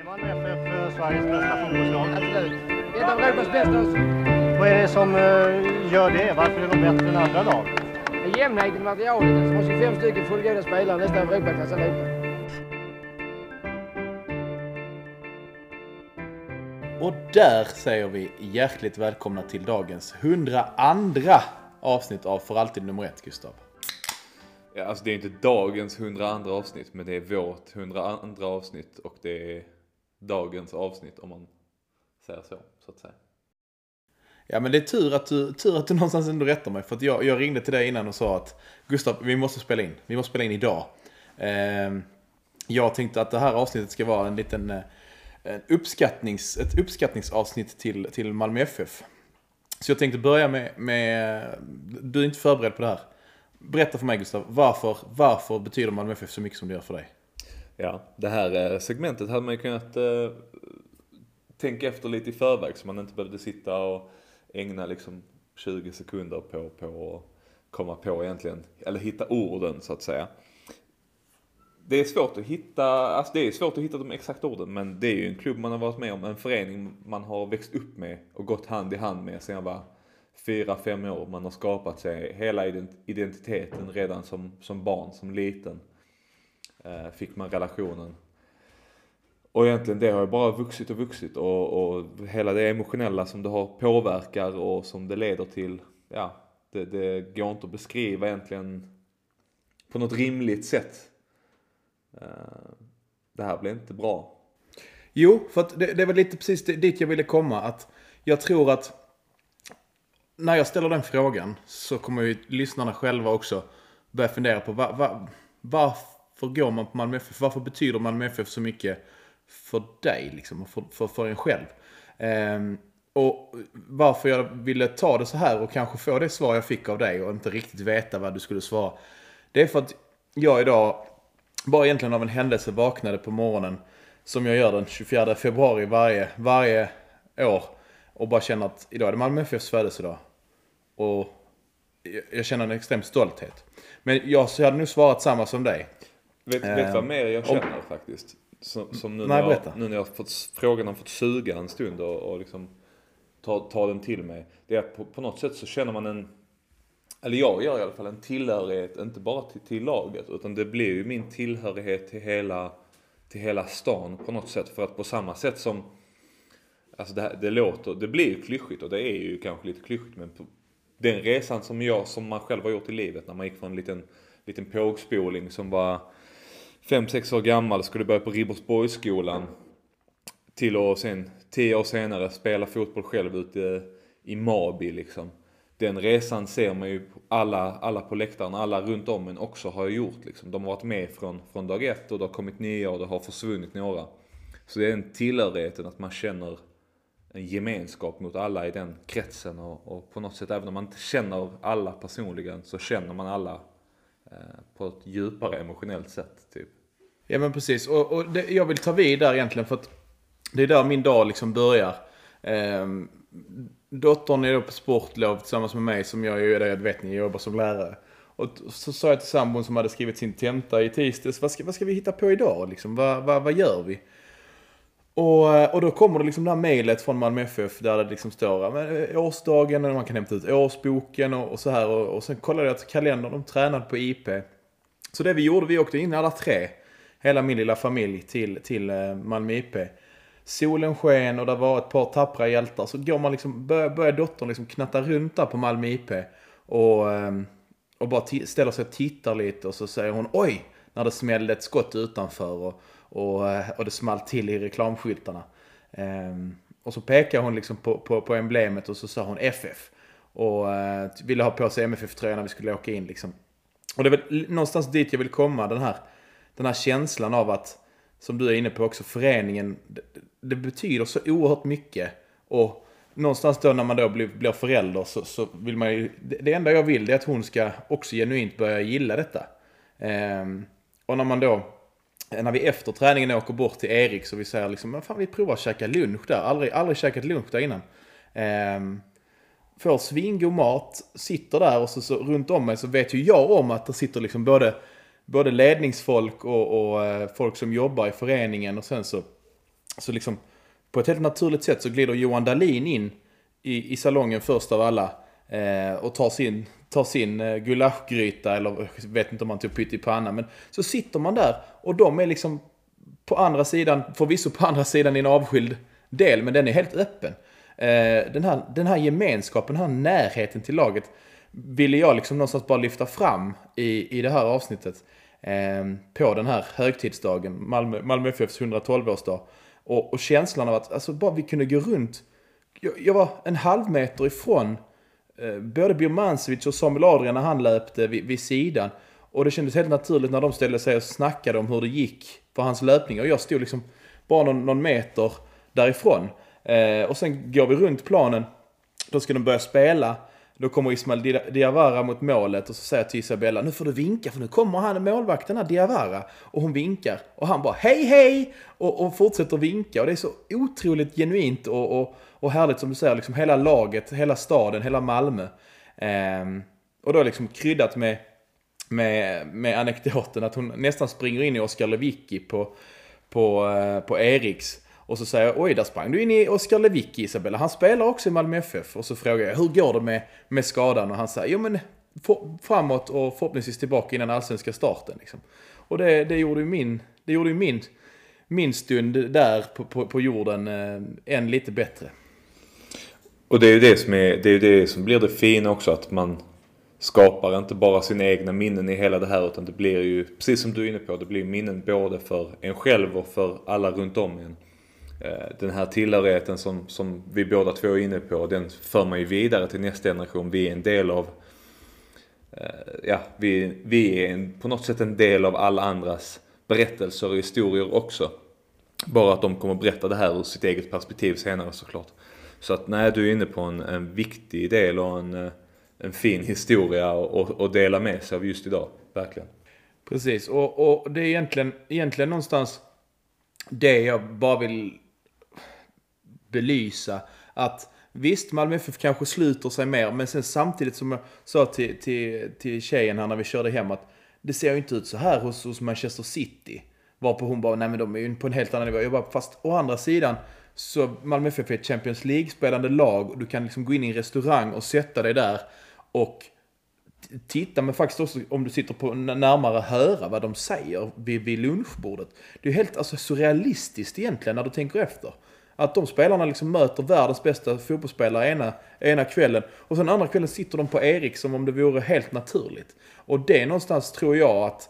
Är Malmö FF Sveriges bästa fotbollslag? Absolut. Ett av Europas bästa. Vad är det som eh, gör det? Varför är de bättre än andra lag? Jämnheten i materialet. De har 25 stycken fullgoda spelare, nästan Europaklass allihopa. Och där säger vi hjärtligt välkomna till dagens 102 avsnitt av För alltid nummer ett, Gustav. Ja, alltså det är inte dagens 102 avsnitt, men det är vårt 102 avsnitt och det är dagens avsnitt om man säger så, så att säga. Ja men det är tur att du, tur att du någonstans ändå rättar mig. För att jag, jag ringde till dig innan och sa att Gustav, vi måste spela in. Vi måste spela in idag. Eh, jag tänkte att det här avsnittet ska vara en liten eh, en uppskattnings, ett uppskattningsavsnitt till, till Malmö FF. Så jag tänkte börja med, med, du är inte förberedd på det här. Berätta för mig Gustav, varför, varför betyder Malmö FF så mycket som det gör för dig? Ja, det här eh, segmentet hade man ju kunnat eh, tänka efter lite i förväg så man inte behövde sitta och ägna liksom 20 sekunder på, på att komma på egentligen, eller hitta orden så att säga. Det är svårt att hitta, alltså det är svårt att hitta de exakta orden men det är ju en klubb man har varit med om, en förening man har växt upp med och gått hand i hand med sedan jag var fyra, fem år. Man har skapat sig hela identiteten redan som, som barn, som liten. Eh, fick man relationen. Och egentligen det har ju bara vuxit och vuxit och, och hela det emotionella som det har påverkar och som det leder till, ja, det, det går inte att beskriva egentligen på något rimligt sätt. Eh, det här blir inte bra. Jo, för att det, det var lite precis dit jag ville komma. Att jag tror att när jag ställer den frågan så kommer ju lyssnarna själva också börja fundera på var, var, varför går man på Malmö FF? Varför betyder Malmö FF så mycket för dig liksom, och för, för, för en själv? Ehm, och varför jag ville ta det så här och kanske få det svar jag fick av dig och inte riktigt veta vad du skulle svara. Det är för att jag idag, bara egentligen av en händelse, vaknade på morgonen som jag gör den 24 februari varje, varje år och bara känner att idag är det Malmö FFs födelsedag. Och jag känner en extrem stolthet. Men jag hade nog svarat samma som dig. Vet, du vad mer jag känner om, faktiskt? Som, som nu, nej, när jag, nu när jag fått frågan har fått suga en stund och, och liksom ta, ta den till mig. Det är att på, på något sätt så känner man en, eller jag gör i alla fall en tillhörighet, inte bara till, till laget, utan det blir ju min tillhörighet till hela, till hela stan på något sätt. För att på samma sätt som, alltså det, det låter, det blir ju klyschigt och det är ju kanske lite klyschigt men på, den resan som jag, som man själv har gjort i livet när man gick från en liten, liten pågspoling som var 5-6 år gammal, skulle börja på Ribersborgsskolan till att sen 10 år senare spela fotboll själv ute i Mabi liksom. Den resan ser man ju alla, alla på läktaren, alla runt om men också har gjort liksom. De har varit med från, från dag ett och det har kommit nya och det har försvunnit några. Så det är en tillhörigheten att man känner en gemenskap mot alla i den kretsen och, och, på något sätt även om man inte känner alla personligen så känner man alla eh, på ett djupare emotionellt sätt typ. Ja men precis och, och det, jag vill ta vid där egentligen för att det är där min dag liksom börjar. Ehm, dottern är då på sportlov tillsammans med mig som jag är, jag vet ni, jag jobbar som lärare. Och så sa jag till sambon som hade skrivit sin tenta i tisdags, vad ska, vad ska vi hitta på idag liksom? Vad, vad, vad gör vi? Och, eh, och då kommer det liksom det här mejlet från Malmö FF där det liksom står men, eh, årsdagen och man kan hämta ut årsboken och, och så här. Och, och sen kollade jag att kalendern, de tränade på IP. Så det vi gjorde, vi åkte in alla tre, hela min lilla familj till, till eh, Malmö IP. Solen sken och det var ett par tappra hjältar. Så går man liksom, börjar, börjar dottern liksom knatta runt där på Malmö IP. Och, ehm, och bara ställer sig och tittar lite och så säger hon oj! När det smällde ett skott utanför. Och, och, eh, och det small till i reklamskyltarna. Um, och så pekar hon liksom på, på, på, emblemet och så sa hon FF. Och uh, ville ha på sig MFF-tröjan när vi skulle åka in liksom. Och det är väl någonstans dit jag vill komma, den här, den här känslan av att, som du är inne på också, föreningen, det, det betyder så oerhört mycket. Och någonstans då när man då blir, blir förälder så, så vill man ju, det, det enda jag vill är att hon ska också genuint börja gilla detta. Ehm, och när man då när vi efter träningen åker bort till Erik så vi säger liksom, men fan vi provar att käka lunch där. Aldrig, aldrig käkat lunch där innan. Ehm, får svingod mat, sitter där och så, så, runt om mig så vet ju jag om att det sitter liksom både, både ledningsfolk och, och eh, folk som jobbar i föreningen och sen så så liksom på ett helt naturligt sätt så glider Johan Dahlin in i, i salongen först av alla. Eh, och tar sin, tar sin eh, gulaschgryta eller jag vet inte om han tog pyttipanna. Men så sitter man där och de är liksom på andra sidan, förvisso på andra sidan i en avskild del, men den är helt öppen. Eh, den, här, den här gemenskapen, den här närheten till laget ville jag liksom någonstans bara lyfta fram i, i det här avsnittet. Eh, på den här högtidsdagen, Malmö, Malmö FFs 112-årsdag. Och, och känslan av att alltså, bara vi kunde gå runt. Jag, jag var en halv meter ifrån eh, både Birmancevic och Samuel Adrian när han löpte vid, vid sidan. Och det kändes helt naturligt när de ställde sig och snackade om hur det gick för hans löpning. Och jag stod liksom bara någon, någon meter därifrån. Eh, och sen går vi runt planen. Då ska de börja spela. Då kommer Ismail Diawara mot målet och så säger jag till Isabella nu får du vinka för nu kommer han målvakten här Diawara. Och hon vinkar och han bara hej hej! Och, och fortsätter vinka och det är så otroligt genuint och, och, och härligt som du säger, liksom hela laget, hela staden, hela Malmö. Ehm, och då liksom kryddat med, med, med anekdoten att hon nästan springer in i Oskar Lewicki på, på, eh, på Eriks. Och så säger jag, oj där sprang du in i Oskar Lewicki Isabella, han spelar också i Malmö FF. Och så frågar jag, hur går det med, med skadan? Och han säger, jo men for, framåt och förhoppningsvis tillbaka innan allsvenska starten. Liksom. Och det, det gjorde ju min, det gjorde ju min, min stund där på, på, på jorden eh, än lite bättre. Och det är ju det som, är, det, är det som blir det fina också att man skapar inte bara sina egna minnen i hela det här utan det blir ju, precis som du är inne på, det blir minnen både för en själv och för alla runt om en. Eh, den här tillhörigheten som, som vi båda två är inne på, den för man ju vidare till nästa generation. Vi är en del av, eh, ja, vi, vi är en, på något sätt en del av alla andras berättelser och historier också. Bara att de kommer berätta det här ur sitt eget perspektiv senare såklart. Så att nej, du är inne på en, en viktig del och en, eh, en fin historia att dela med sig av just idag. Verkligen. Precis, och, och det är egentligen, egentligen någonstans det jag bara vill belysa att visst, Malmö FF kanske sluter sig mer, men sen samtidigt som jag sa till, till, till tjejen här när vi körde hem att det ser ju inte ut så här hos, hos Manchester City. Varpå hon bara, nej men de är ju på en helt annan nivå. Jag bara, fast å andra sidan så Malmö FF är ett Champions League-spelande lag och du kan liksom gå in i en restaurang och sätta dig där och titta, men faktiskt också om du sitter på närmare höra vad de säger vid, vid lunchbordet. Det är ju helt alltså, surrealistiskt egentligen när du tänker efter. Att de spelarna liksom möter världens bästa fotbollsspelare ena, ena kvällen och sen andra kvällen sitter de på Erik som om det vore helt naturligt. Och det någonstans tror jag att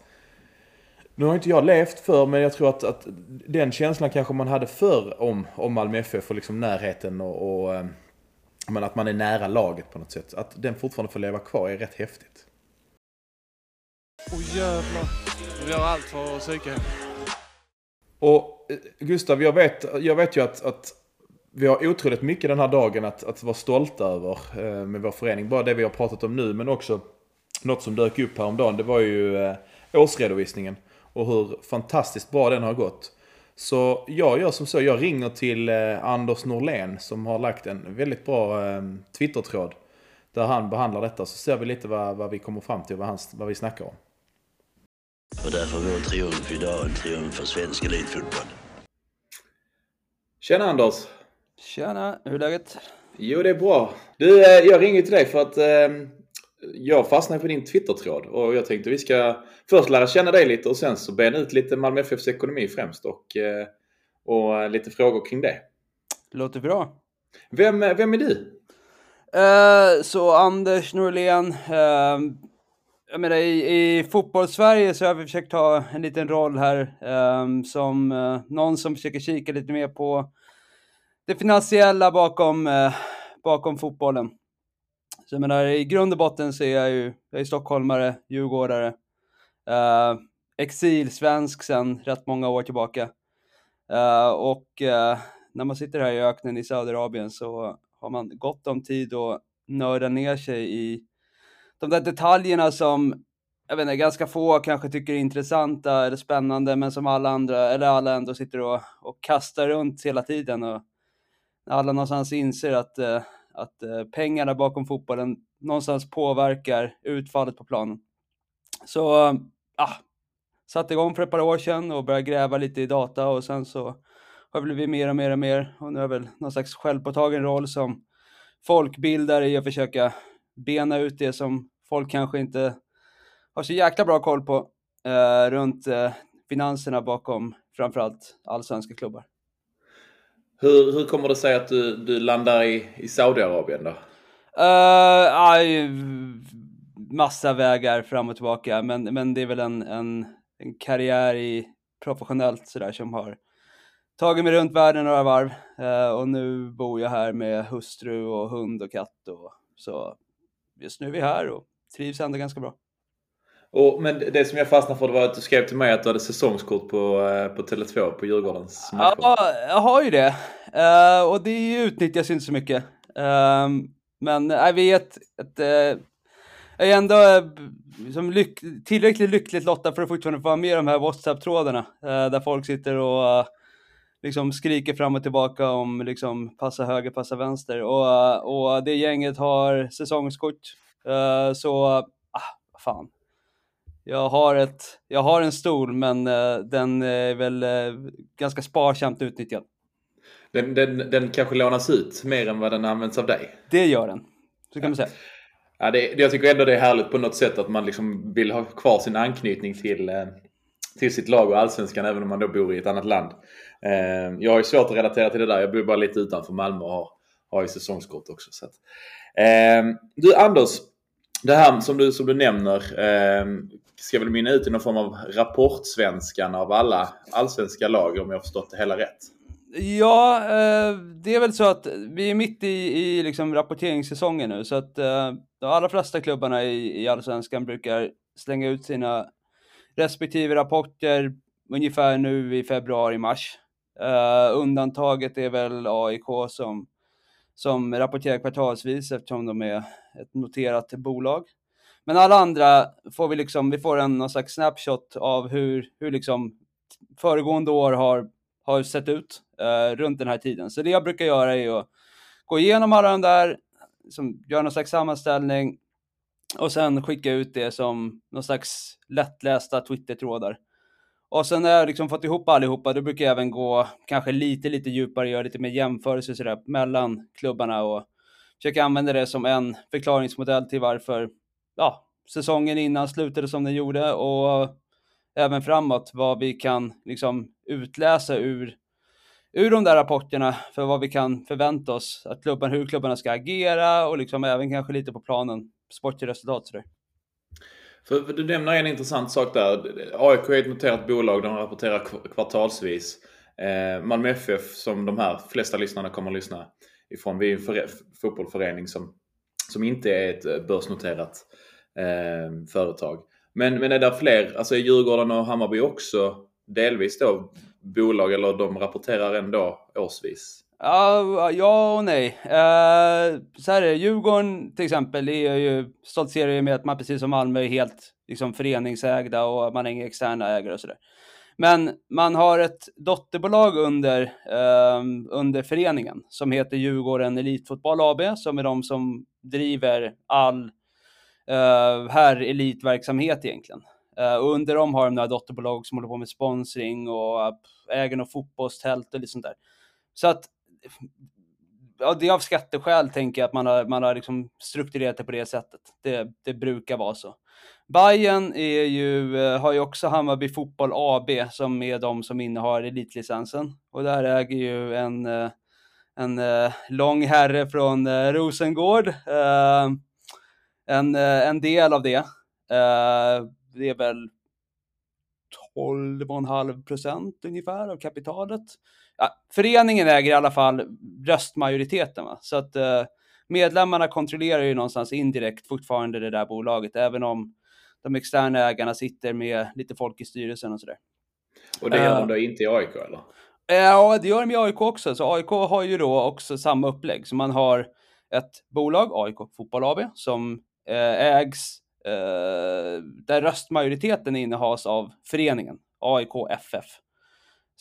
nu har inte jag levt för men jag tror att, att den känslan kanske man hade förr om, om Malmö FF och liksom närheten och, och eh, men att man är nära laget på något sätt. Att den fortfarande får leva kvar är rätt häftigt. Åh oh, jävlar. Vi gör allt för att psyka. Och Eh, Gustav, jag vet, jag vet ju att, att vi har otroligt mycket den här dagen att, att vara stolta över eh, med vår förening. Bara det vi har pratat om nu, men också något som dök upp häromdagen. Det var ju eh, årsredovisningen och hur fantastiskt bra den har gått. Så jag gör som så, jag ringer till eh, Anders Norlén som har lagt en väldigt bra eh, Twitter-tråd. Där han behandlar detta, så ser vi lite vad, vad vi kommer fram till, vad, han, vad vi snackar om. Och därför vår triumf idag en triumf för svensk elitfotboll. Tjena Anders! Tjena, hur är läget? Jo, det är bra. Du, eh, jag ringer till dig för att eh, jag fastnade på din Twitter-tråd och jag tänkte vi ska först lära känna dig lite och sen så bena ut lite Malmö FFs ekonomi främst och, eh, och lite frågor kring det. Låter bra. Vem, vem är du? Uh, så Anders Norlén, uh, jag menar i, i fotbollssverige så har vi försökt ta en liten roll här um, som uh, någon som försöker kika lite mer på det finansiella bakom, eh, bakom fotbollen. Så jag menar, i grund och botten så är jag ju, jag är stockholmare, djurgårdare, uh, exilsvensk sedan rätt många år tillbaka. Uh, och uh, när man sitter här i öknen i Saudiarabien så har man gott om tid att nörda ner sig i de där detaljerna som jag vet inte, ganska få kanske tycker är intressanta eller spännande, men som alla andra, eller alla ändå sitter och, och kastar runt hela tiden. Och alla någonstans inser att eh, att eh, pengarna bakom fotbollen någonstans påverkar utfallet på planen. Så, ah, satte igång för ett par år sedan och började gräva lite i data och sen så har blivit mer och mer och mer och nu har jag väl någon slags självpåtagen roll som folkbildare i att försöka bena ut det som folk kanske inte har så jäkla bra koll på eh, runt eh, finanserna bakom framförallt allsvenska klubbar. Hur, hur kommer det sig att du, du landar i, i Saudiarabien då? Uh, aj, massa vägar fram och tillbaka, men, men det är väl en, en, en karriär i professionellt sådär som har tagit mig runt världen några varv uh, och nu bor jag här med hustru och hund och katt och så just nu är vi här och trivs ändå ganska bra. Och, men det som jag fastnade för var att du skrev till mig att du hade säsongskort på, eh, på Tele2 på Djurgårdens matcher. Ja, jag har ju det. Uh, och det utnyttjas inte så mycket. Uh, men jag vet att uh, jag är ändå liksom lyck tillräckligt lyckligt lottad för att fortfarande få vara med i de här WhatsApp-trådarna. där folk sitter och liksom skriker fram och tillbaka om liksom passa höger, passa vänster. Och, och det gänget har säsongskort. så, ah, fan jag har, ett, jag har en stol men uh, den är väl uh, ganska sparsamt utnyttjad. Den, den, den kanske lånas ut mer än vad den används av dig? Det gör den, så kan man säga. Ja, det, jag tycker ändå det är härligt på något sätt att man liksom vill ha kvar sin anknytning till, eh, till sitt lag och allsvenskan även om man då bor i ett annat land. Ehm, jag har ju svårt att relatera till det där. Jag bor bara lite utanför Malmö och har, har ju säsongskort också. Så att. Ehm, du Anders, det här som du, som du nämner ehm, ska väl mynna ut i någon form av rapportsvenskan av alla allsvenska lag om jag har förstått det hela rätt. Ja, eh, det är väl så att vi är mitt i, i liksom rapporteringssäsongen nu så att eh, de allra flesta klubbarna i, i allsvenskan brukar slänga ut sina respektive rapporter ungefär nu i februari-mars. Uh, undantaget är väl AIK som, som rapporterar kvartalsvis eftersom de är ett noterat bolag. Men alla andra får vi liksom, vi får en någon slags snapshot av hur, hur liksom föregående år har, har sett ut uh, runt den här tiden. Så det jag brukar göra är att gå igenom alla de där, liksom, göra någon slags sammanställning och sen skicka ut det som någon slags lättlästa Twitter-trådar. Och sen när jag liksom fått ihop allihopa, då brukar jag även gå kanske lite, lite djupare, göra lite mer jämförelser sådär mellan klubbarna och försöka använda det som en förklaringsmodell till varför ja, säsongen innan slutade som den gjorde och även framåt vad vi kan liksom utläsa ur, ur de där rapporterna för vad vi kan förvänta oss att klubben, hur klubbarna ska agera och liksom även kanske lite på planen, sportresultat resultat sådär. För, för, du nämner en intressant sak där. AIK är ett noterat bolag, de rapporterar kvartalsvis. Eh, Malmö FF, som de här flesta lyssnarna kommer att lyssna ifrån, vi är en fotbollsförening som, som inte är ett eh, börsnoterat eh, företag. Men, men är det fler, alltså är Djurgården och Hammarby också delvis då bolag eller de rapporterar ändå årsvis? Ja, ja och nej. Uh, så här är det, Djurgården till exempel är ju, stoltserar ju med att man precis som Malmö är helt liksom, föreningsägda och man har inga externa ägare och sådär. Men man har ett dotterbolag under, uh, under föreningen som heter Djurgården Elitfotboll AB som är de som driver all uh, här elitverksamhet egentligen. Uh, och under dem har de några dotterbolag som håller på med sponsring och äger något fotbollstält och lite sånt där. Så att ja, det är av skatteskäl tänker jag att man har, man har liksom strukturerat det på det sättet. Det, det brukar vara så. Bayern är ju, eh, har ju också Hammarby Fotboll AB som är de som innehar elitlicensen. Och där äger ju en, eh, en eh, lång herre från Rosengård en, en del av det. Det är väl 12,5 procent ungefär av kapitalet. Ja, föreningen äger i alla fall röstmajoriteten. Va? Så att eh, medlemmarna kontrollerar ju någonstans indirekt fortfarande det där bolaget, även om de externa ägarna sitter med lite folk i styrelsen och sådär. Och det gör de då inte i AIK eller? Ja, det gör de i AIK också. Så AIK har ju då också samma upplägg. Så man har ett bolag, AIK Fotboll AB, som Eh, ägs, eh, där röstmajoriteten innehas av föreningen, AIK FF.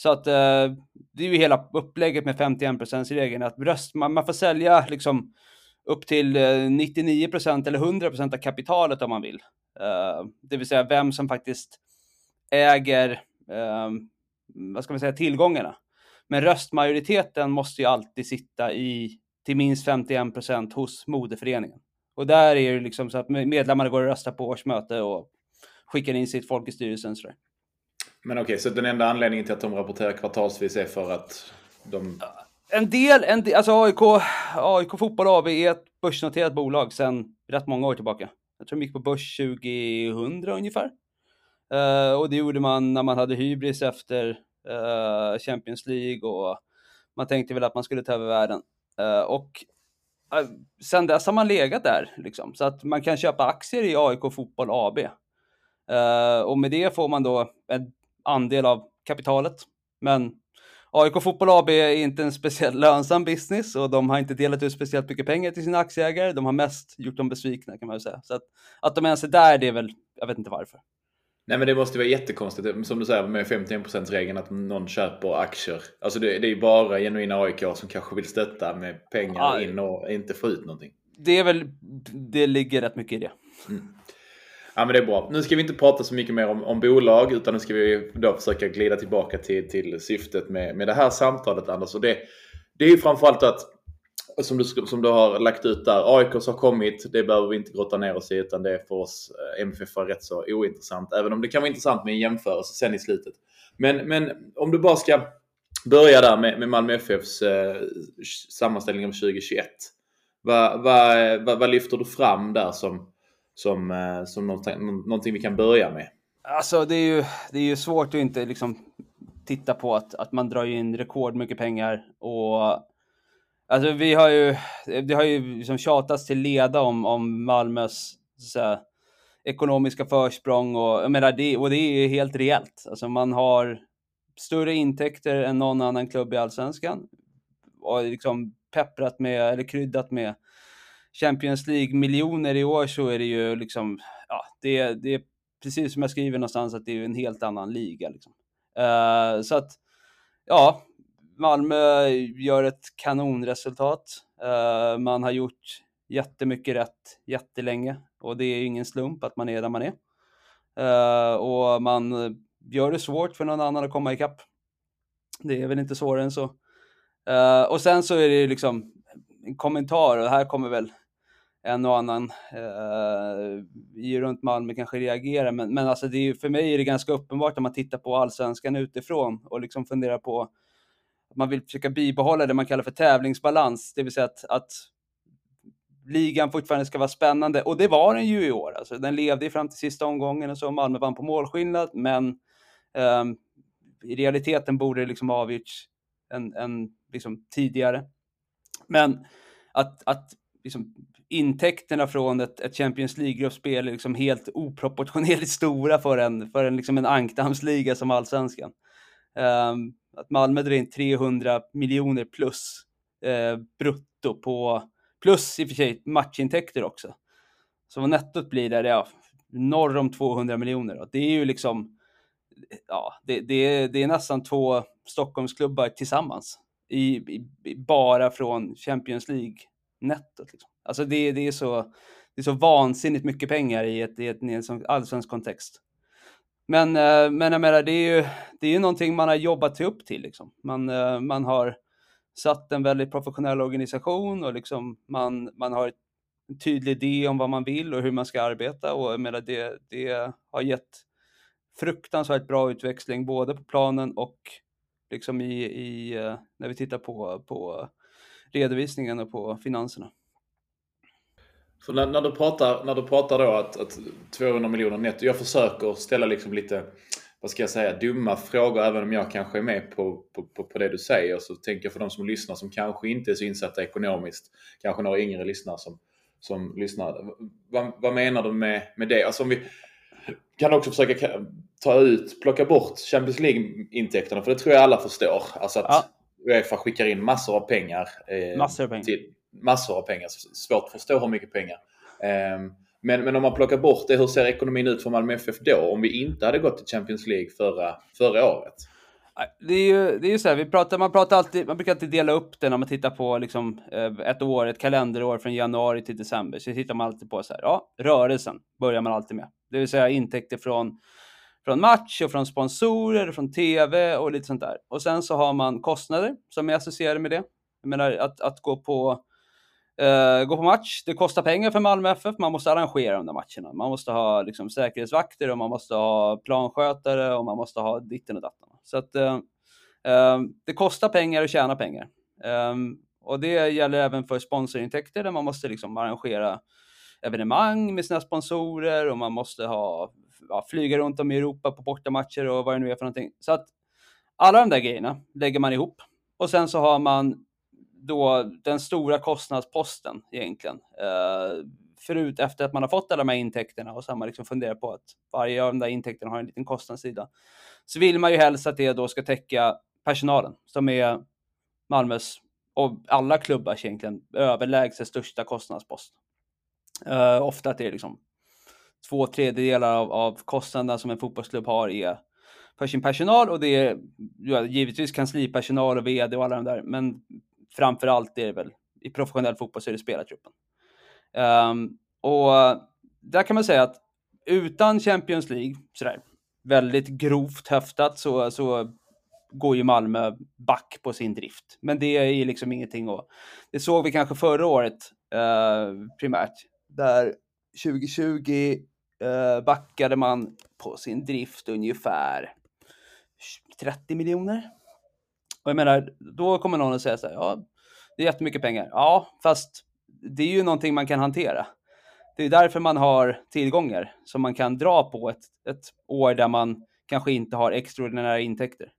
Så att eh, det är ju hela upplägget med 51 regeln att röst, man, man får sälja liksom upp till eh, 99% eller 100% av kapitalet om man vill. Eh, det vill säga vem som faktiskt äger, eh, vad ska man säga, tillgångarna. Men röstmajoriteten måste ju alltid sitta i till minst 51 procent hos moderföreningen. Och där är det liksom så att medlemmarna går och röstar på årsmöte och skickar in sitt folk i styrelsen. Sådär. Men okej, så den enda anledningen till att de rapporterar kvartalsvis är för att de... En del, en del alltså AIK, AIK Fotboll AB är ett börsnoterat bolag sedan rätt många år tillbaka. Jag tror de gick på börs 2000 ungefär. Uh, och det gjorde man när man hade hybris efter uh, Champions League och man tänkte väl att man skulle ta över världen. Uh, och uh, sen dess har man legat där, liksom. så att man kan köpa aktier i AIK Fotboll AB. och med det får man då en andel av kapitalet. Men AIK Fotboll AB är inte en speciellt lönsam business och de har inte delat ut speciellt mycket pengar till sina aktieägare. De har mest gjort dem besvikna kan man väl säga. Så att, att de ens är där, det är väl, jag vet inte varför. Nej men det måste vara jättekonstigt, som du säger med 51%-regeln att någon köper aktier. Alltså det, det är ju bara genuina AIK som kanske vill stötta med pengar ja, in och inte få ut någonting. Det är väl, det ligger rätt mycket i det. Mm. Ja men det är bra. Nu ska vi inte prata så mycket mer om, om bolag utan nu ska vi då försöka glida tillbaka till, till syftet med, med det här samtalet Anders. Och det, det är ju framförallt att som du, som du har lagt ut där, AIK har kommit, det behöver vi inte grotta ner oss i utan det är för oss eh, MFF MFF rätt så ointressant. Även om det kan vara intressant med en jämförelse sen i slutet. Men, men om du bara ska börja där med, med Malmö FFs eh, sammanställning om 2021. Vad, vad, vad, vad lyfter du fram där som, som, eh, som någonting, någonting vi kan börja med? Alltså det är ju, det är ju svårt att inte liksom titta på att, att man drar in rekordmycket pengar och Alltså vi har ju, det har ju liksom tjatats till leda om, om Malmös så här, ekonomiska försprång och jag menar det, och det är ju helt reellt. Alltså man har större intäkter än någon annan klubb i allsvenskan och liksom pepprat med, eller kryddat med Champions League-miljoner i år så är det ju liksom, ja, det, det är precis som jag skriver någonstans att det är en helt annan liga. Liksom. Uh, så att, ja, Malmö gör ett kanonresultat. Uh, man har gjort jättemycket rätt jättelänge och det är ingen slump att man är där man är. Uh, och man gör det svårt för någon annan att komma ikapp. Det är väl inte svårare än så. Uh, och sen så är det liksom en kommentar och här kommer väl en och annan eh, runt Malmö kanske reagera, men, men alltså det är, för mig är det ganska uppenbart när man tittar på allsvenskan utifrån och liksom funderar på att man vill försöka bibehålla det man kallar för tävlingsbalans, det vill säga att, att ligan fortfarande ska vara spännande. Och det var den ju i år. Alltså, den levde fram till sista omgången och så Malmö vann på målskillnad, men eh, i realiteten borde det liksom avgjorts en, en, liksom tidigare. Men att, att liksom, intäkterna från ett, ett Champions League-gruppspel är liksom helt oproportionerligt stora för en, för en, liksom en ankdammsliga som allsvenskan. Um, att Malmö drar in 300 miljoner plus eh, brutto på, plus i och för sig matchintäkter också. Så vad nettot blir där, ja, norr om 200 miljoner. Det är ju liksom, ja, det, det, det är nästan två Stockholmsklubbar tillsammans. I, i, bara från Champions League-nettot. Liksom. Alltså det, det, är så, det är så vansinnigt mycket pengar i, ett, i, ett, i en allsvensk kontext. Men, eh, men jag menar, det är ju, det är ju någonting man har jobbat sig upp till. Liksom. Man, eh, man har satt en väldigt professionell organisation och liksom man, man har en tydlig idé om vad man vill och hur man ska arbeta och jag menar, det, det har gett fruktansvärt bra utväxling både på planen och liksom i, i eh, när vi tittar på, på redovisningen och på finanserna. Så när, när, du pratar, när du pratar då att, att 200 miljoner netto. Jag försöker ställa liksom lite, vad ska jag säga, dumma frågor även om jag kanske är med på, på, på, på det du säger. Så tänker jag för de som lyssnar som kanske inte är så insatta ekonomiskt. Kanske några yngre lyssnare som, som lyssnar. Vad, vad menar du med, med det? Alltså om vi kan också försöka ta ut, plocka bort Champions League-intäkterna. För det tror jag alla förstår. Alltså att ja. Uefa skickar in massor av pengar. Eh, massor av pengar. Till, massor av pengar. Svårt att förstå hur mycket pengar. Ehm, men, men om man plockar bort det, hur ser ekonomin ut för Malmö FF då? Om vi inte hade gått till Champions League förra, förra året? Det är ju, det är ju så här, vi pratar, man, pratar alltid, man brukar alltid dela upp det när man tittar på liksom, eh, ett år, ett kalenderår från januari till december. Så tittar man alltid på så här, ja, rörelsen börjar man alltid med. Det vill säga intäkter från från match och från sponsorer, från tv och lite sånt där. Och sen så har man kostnader som är associerade med det. Jag menar att, att gå på Uh, gå på match, det kostar pengar för Malmö FF, man måste arrangera de där matcherna. Man måste ha liksom, säkerhetsvakter och man måste ha planskötare och man måste ha ditten och datten. Så att uh, uh, det kostar pengar att tjäna pengar. Um, och det gäller även för sponsorintäkter där man måste liksom arrangera evenemang med sina sponsorer och man måste ha, ja, flyga runt om i Europa på bortamatcher och vad det nu är för någonting. Så att alla de där grejerna lägger man ihop och sen så har man då den stora kostnadsposten egentligen. Uh, förut efter att man har fått alla de här intäkterna och så har man liksom funderat på att varje av de där intäkterna har en liten kostnadssida. Så vill man ju helst att det då ska täcka personalen som är Malmös och alla klubbars egentligen överlägset största kostnadspost. Uh, ofta att det är liksom två tredjedelar av, av kostnaderna som en fotbollsklubb har är för sin personal och det är ja, givetvis kanslipersonal och vd och alla de där, men framför allt är det väl i professionell fotboll så är det spelartruppen. Um, och där kan man säga att utan Champions League, sådär väldigt grovt höftat, så, så går ju Malmö back på sin drift. Men det är ju liksom ingenting att... Det såg vi kanske förra året uh, primärt, där 2020 eh, backade man på sin drift ungefär 30 miljoner och jag menar, då kommer någon att säga så här, ja, det är jättemycket pengar. Ja, fast det är ju någonting man kan hantera. Det är därför man har tillgångar som man kan dra på ett, ett år där man kanske inte har extraordinära intäkter.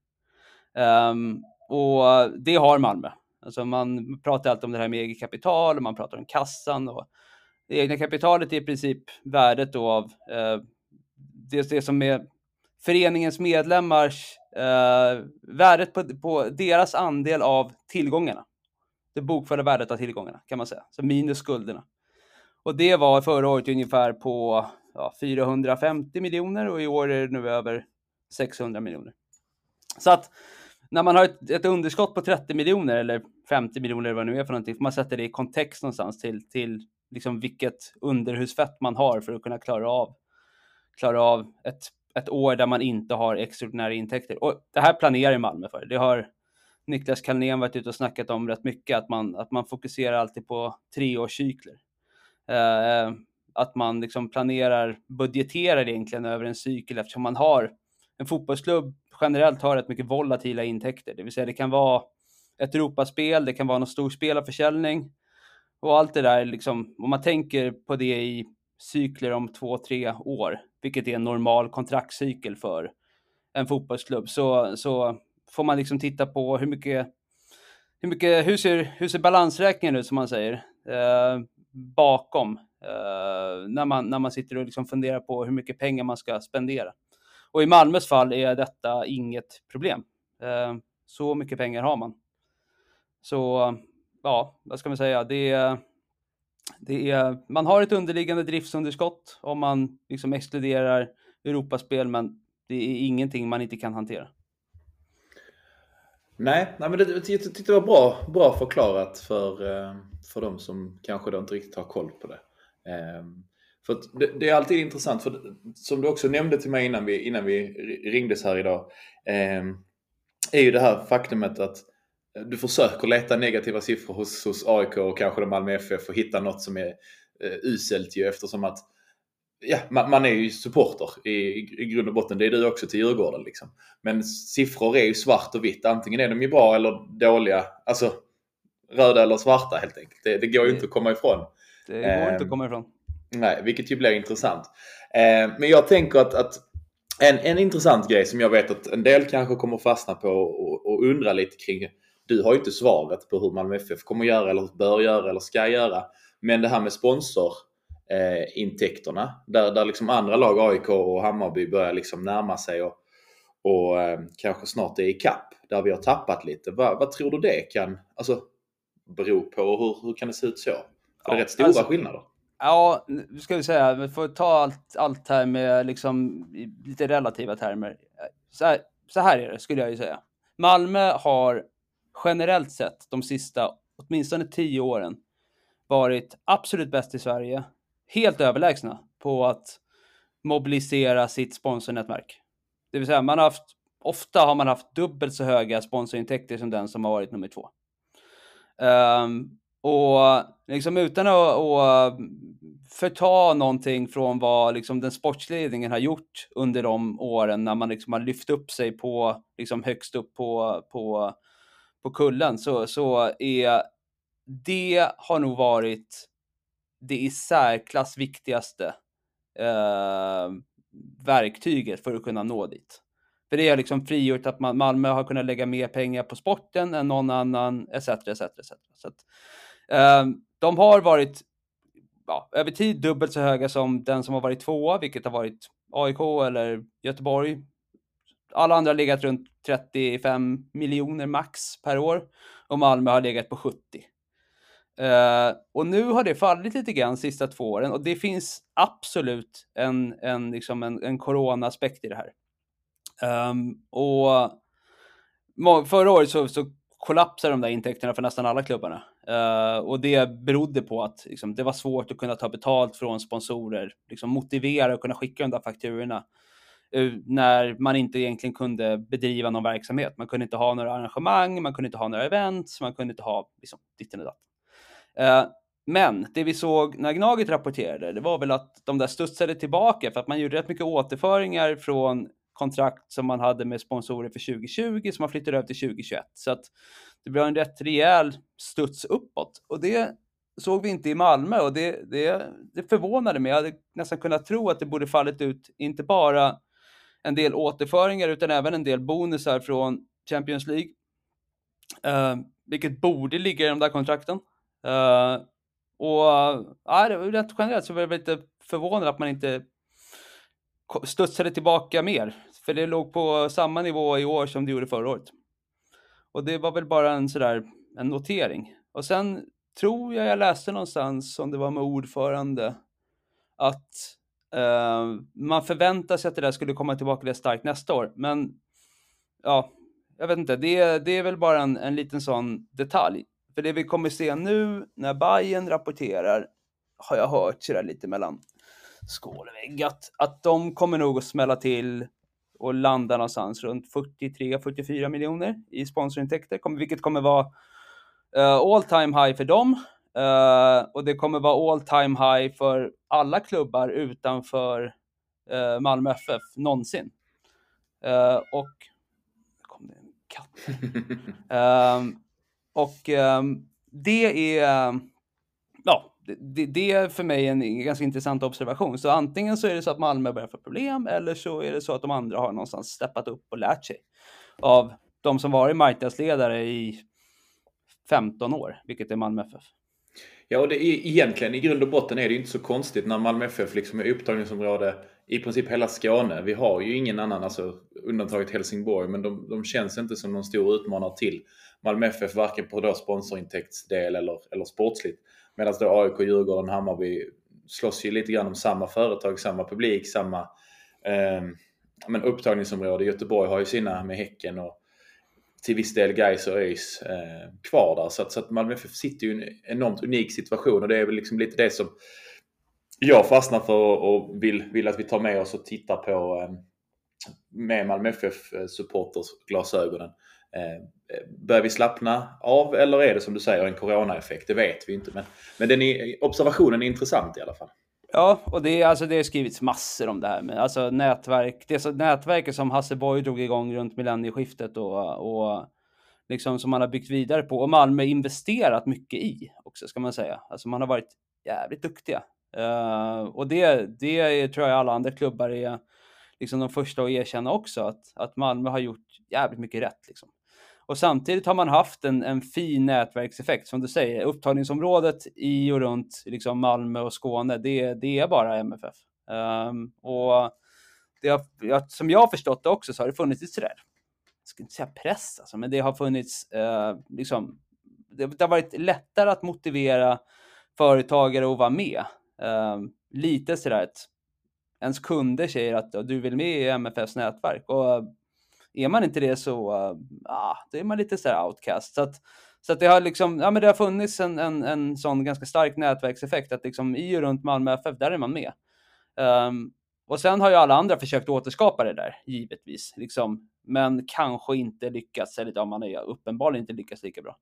Um, och det har Malmö. Alltså man pratar alltid om det här med eget kapital och man pratar om kassan och det egna kapitalet är i princip värdet då av eh, det, det som är föreningens medlemmars eh, värdet på, på, deras andel av tillgångarna. Det bokförda värdet av tillgångarna kan man säga, så minus skulderna. Och det var förra året ungefär på ja, 450 miljoner och i år är det nu över 600 miljoner. Så att när man har ett, ett, underskott på 30 miljoner eller 50 miljoner eller vad det nu är för någonting, får man sätta det i kontext någonstans till, till liksom vilket underhusfett man har för att kunna klara av, klara av ett ett år där man inte har extraordinära intäkter. Och det här planerar Malmö för. Det har Niklas Kalnén varit ute och snackat om rätt mycket, att man, att man fokuserar alltid på treårscykler. Eh, att man liksom planerar, budgeterar egentligen över en cykel eftersom man har en fotbollsklubb generellt har rätt mycket volatila intäkter, det vill säga det kan vara ett Europaspel, det kan vara någon stor spelarförsäljning och allt det där liksom, om man tänker på det i cykler om två, tre år, vilket är en normal kontraktscykel för en fotbollsklubb, så, så får man liksom titta på hur mycket, hur mycket, hur ser, hur ser balansräkningen ut som man säger, eh, bakom, eh, när, man, när man sitter och liksom funderar på hur mycket pengar man ska spendera. Och i Malmös fall är detta inget problem. Eh, så mycket pengar har man. Så, ja, vad ska man säga, det är det är, man har ett underliggande driftsunderskott om man liksom exkluderar Europaspel, men det är ingenting man inte kan hantera. Nej, nej men det, jag tyckte det var bra, bra förklarat för, eh, för de som kanske då inte riktigt har koll på det. Ehm, för det, det, är alltid intressant, för som du också nämnde till mig innan vi, innan vi ringdes här idag, ehm, är ju det här faktumet att du försöker leta negativa siffror hos, hos AIK och kanske Malmö FF och hitta något som är eh, uselt ju eftersom att ja, man, man, är ju supporter i, i grund och botten. Det är du också till Djurgården liksom. Men siffror är ju svart och vitt. Antingen är de ju bra eller dåliga. Alltså röda eller svarta helt enkelt. Det, det går ju inte att komma ifrån. Det går eh, inte att ehm, komma ifrån. Nej, vilket ju blir intressant. Eh, men jag tänker att, att en, en intressant grej som jag vet att en del kanske kommer fastna på och, och undra lite kring du har ju inte svaret på hur Malmö FF kommer göra eller bör göra eller ska göra. Men det här med sponsorintäkterna, eh, där, där liksom andra lag, AIK och Hammarby, börjar liksom närma sig och, och eh, kanske snart är i kapp där vi har tappat lite. Va, vad tror du det kan alltså, bero på och hur, hur kan det se ut så? För ja, det är rätt stora alltså, skillnader. Ja, nu ska vi säga, vi får ta allt, allt här med liksom lite relativa termer. Så här, så här är det, skulle jag ju säga. Malmö har generellt sett de sista åtminstone tio åren varit absolut bäst i Sverige, helt överlägsna på att mobilisera sitt sponsornätverk. Det vill säga, man har haft, ofta har man haft dubbelt så höga sponsorintäkter som den som har varit nummer två. Um, och liksom utan att, att förta någonting från vad liksom den sportsledningen har gjort under de åren när man liksom har lyft upp sig på liksom högst upp på, på, på kullen så, så är det har nog varit det i särklass viktigaste eh, verktyget för att kunna nå dit. För det har liksom frigjort att man, Malmö har kunnat lägga mer pengar på sporten än någon annan, etc. etc, etc. Så att, eh, de har varit ja, över tid dubbelt så höga som den som har varit tvåa, vilket har varit AIK eller Göteborg. Alla andra har legat runt 35 miljoner max per år och Malmö har legat på 70. Uh, eh, och nu har det fallit lite grann sista två åren och det finns absolut en, en, liksom en, en corona-aspekt i det här. Um, och förra året så, så kollapsade de där intäkterna för nästan alla klubbarna. Uh, och det berodde på att liksom, det var svårt att kunna ta betalt från sponsorer, liksom, motivera och kunna skicka de där fakturorna uh, Eh, när man inte egentligen kunde bedriva någon verksamhet. Man kunde inte ha några arrangemang, man kunde inte ha några events, man kunde inte ha liksom, ditten och datten. Eh, men det vi såg när Gnaget rapporterade, det var väl att de där studsade tillbaka för att man gjorde rätt mycket återföringar från kontrakt som man hade med sponsorer för 2020 som man flyttade över till 2021. Så att det blev en rätt rejäl studs uppåt. Och det såg vi inte i Malmö och det, det, det förvånade mig. Jag hade nästan kunnat tro att det borde fallit ut inte bara en del återföringar utan även en del bonusar från Champions League. Uh, vilket borde ligga i de där kontrakten. Uh, och uh, rent generellt så var jag lite förvånad att man inte studsade tillbaka mer. För det låg på samma nivå i år som det gjorde förra året. Och det var väl bara en sådär, en notering. Och sen tror jag jag läste någonstans, om det var med ordförande, att Eh, man förväntar sig att det där skulle komma tillbaka lite starkt nästa år. Men ja, jag vet inte, det, det är väl bara en, en liten sån detalj. För det vi kommer se nu när Bayern rapporterar har jag hört sådär lite mellan skål och vägg att, att de kommer nog att smälla till och landa någonstans runt 43-44 miljoner i sponsorintäkter, vilket kommer vara uh, all time high för dem. Uh, och det kommer vara all time high för alla klubbar utanför uh, Malmö FF någonsin. Uh, och kom det en katt. um, och um, det är ja, det, det, är för mig en ganska intressant observation. Så antingen så är det så att Malmö börjar få problem eller så är det så att de andra har någonstans steppat upp och lärt sig av de som varit marknadsledare i 15 år, vilket är Malmö FF. Ja, och det är, egentligen i grund och botten är det inte så konstigt när Malmö FF liksom är upptagningsområde i princip hela Skåne. Vi har ju ingen annan, alltså undantaget Helsingborg, men de, de känns inte som någon stor utmanare till Malmö FF, varken på då sponsorintäktsdel eller, eller sportsligt. Medan då AIK, Djurgården, Hammarby slåss ju lite grann om samma företag, samma publik, samma eh, men upptagningsområde. Göteborg har ju sina med Häcken och till viss del Gais och ÖIS eh, kvar där. Så att, så att Malmö FF sitter ju i en enormt unik situation och det är väl liksom lite det som jag fastnar för och vill, vill att vi tar med oss och tittar på eh, med Malmö FF eh, supporters glasögonen. Eh, eh, börjar vi slappna av eller är det som du säger en coronaeffekt? Det vet vi inte. Men, men den är, observationen är intressant i alla fall. Ja, och det, alltså, det har skrivits massor om det här. med alltså, nätverk, det är så, nätverket som Hasse Borg drog igång runt millennieskiftet och, och liksom, som man har byggt vidare på. Och Malmö investerat mycket i också, ska man säga. Alltså man har varit jävligt duktiga. Uh, och det, det tror jag alla andra klubbar är liksom de första att erkänna också, att, att Malmö har gjort jävligt mycket rätt. Liksom. Och samtidigt har man haft en, en fin nätverkseffekt, som du säger. Upptagningsområdet i och runt liksom Malmö och Skåne, det, det är bara MFF. Um, ehm, och det har, som jag har förstått det också så har det funnits ett sådär, jag ska inte säga press alltså, men det har funnits uh, liksom, det, det, har varit lättare att motivera företagare att vara med. Uh, lite sådär att ens kunder säger att du vill med i MFFs nätverk och är man inte det så uh, ah, då är man lite så outcast. Så att, så att det har liksom, ja men det har funnits en, en, en sån ganska stark nätverkseffekt att liksom i och runt Malmö FF, där är man med. Um, och sen har ju alla andra försökt återskapa det där, givetvis. Liksom, men kanske inte lyckats, eller ja, man har uppenbarligen inte lyckats lika bra.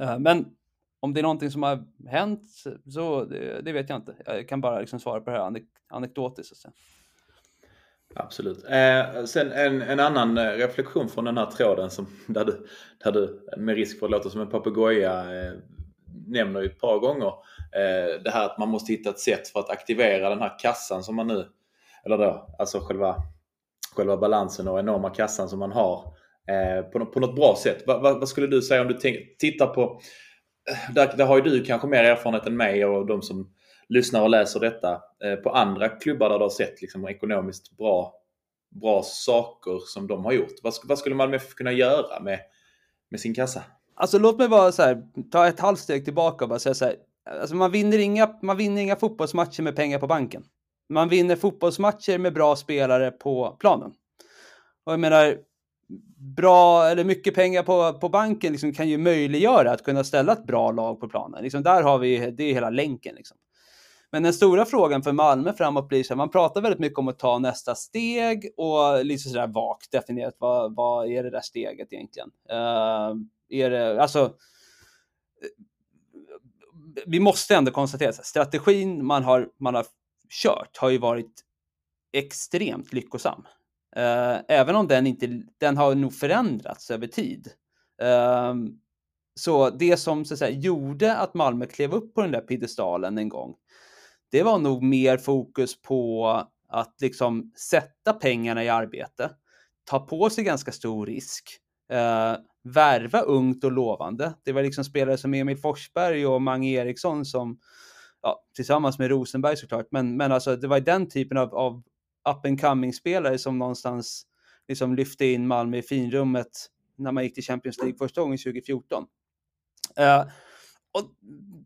Uh, men om det är någonting som har hänt, så det, det vet jag inte. Jag kan bara liksom svara på det här anek anekdotiskt. Så. Absolut. Eh, sen en, en annan eh, reflektion från den här tråden som, där, du, där du med risk för att låta som en papegoja eh, nämner ju ett par gånger. Eh, det här att man måste hitta ett sätt för att aktivera den här kassan som man nu, eller då, alltså själva, själva balansen och enorma kassan som man har eh, på, på något bra sätt. Va, va, vad skulle du säga om du tittar på, eh, där, där har ju du kanske mer erfarenhet än mig och de som lyssnar och läser detta eh, på andra klubbar där du har sett liksom, ekonomiskt bra, bra saker som de har gjort. Vad, vad skulle Malmö kunna göra med, med sin kassa? Alltså låt mig bara så här, ta ett halvt steg tillbaka och bara säga så här. Alltså man vinner, inga, man vinner inga fotbollsmatcher med pengar på banken. Man vinner fotbollsmatcher med bra spelare på planen. Och jag menar, bra eller mycket pengar på, på banken liksom kan ju möjliggöra att kunna ställa ett bra lag på planen. Liksom där har vi, det är hela länken. Liksom. Men den stora frågan för Malmö framåt blir så här, man pratar väldigt mycket om att ta nästa steg och lite sådär vagt definierat, vad, vad är det där steget egentligen? Uh, är det, alltså, eh, vi måste ändå konstatera att strategin man har, man har kört har ju varit extremt lyckosam. Uh, även om den inte, den har nog förändrats över tid. Uh, så det som så att säga, gjorde att Malmö klev upp på den där piedestalen en gång, det var nog mer fokus på att liksom sätta pengarna i arbete, ta på sig ganska stor risk, eh, värva ungt och lovande. Det var liksom spelare som Emil Forsberg och Mange Eriksson som, ja, tillsammans med Rosenberg såklart, men, men alltså det var den typen av, av up and coming spelare som någonstans liksom lyfte in Malmö i finrummet när man gick till Champions League första gången 2014. Uh, eh, och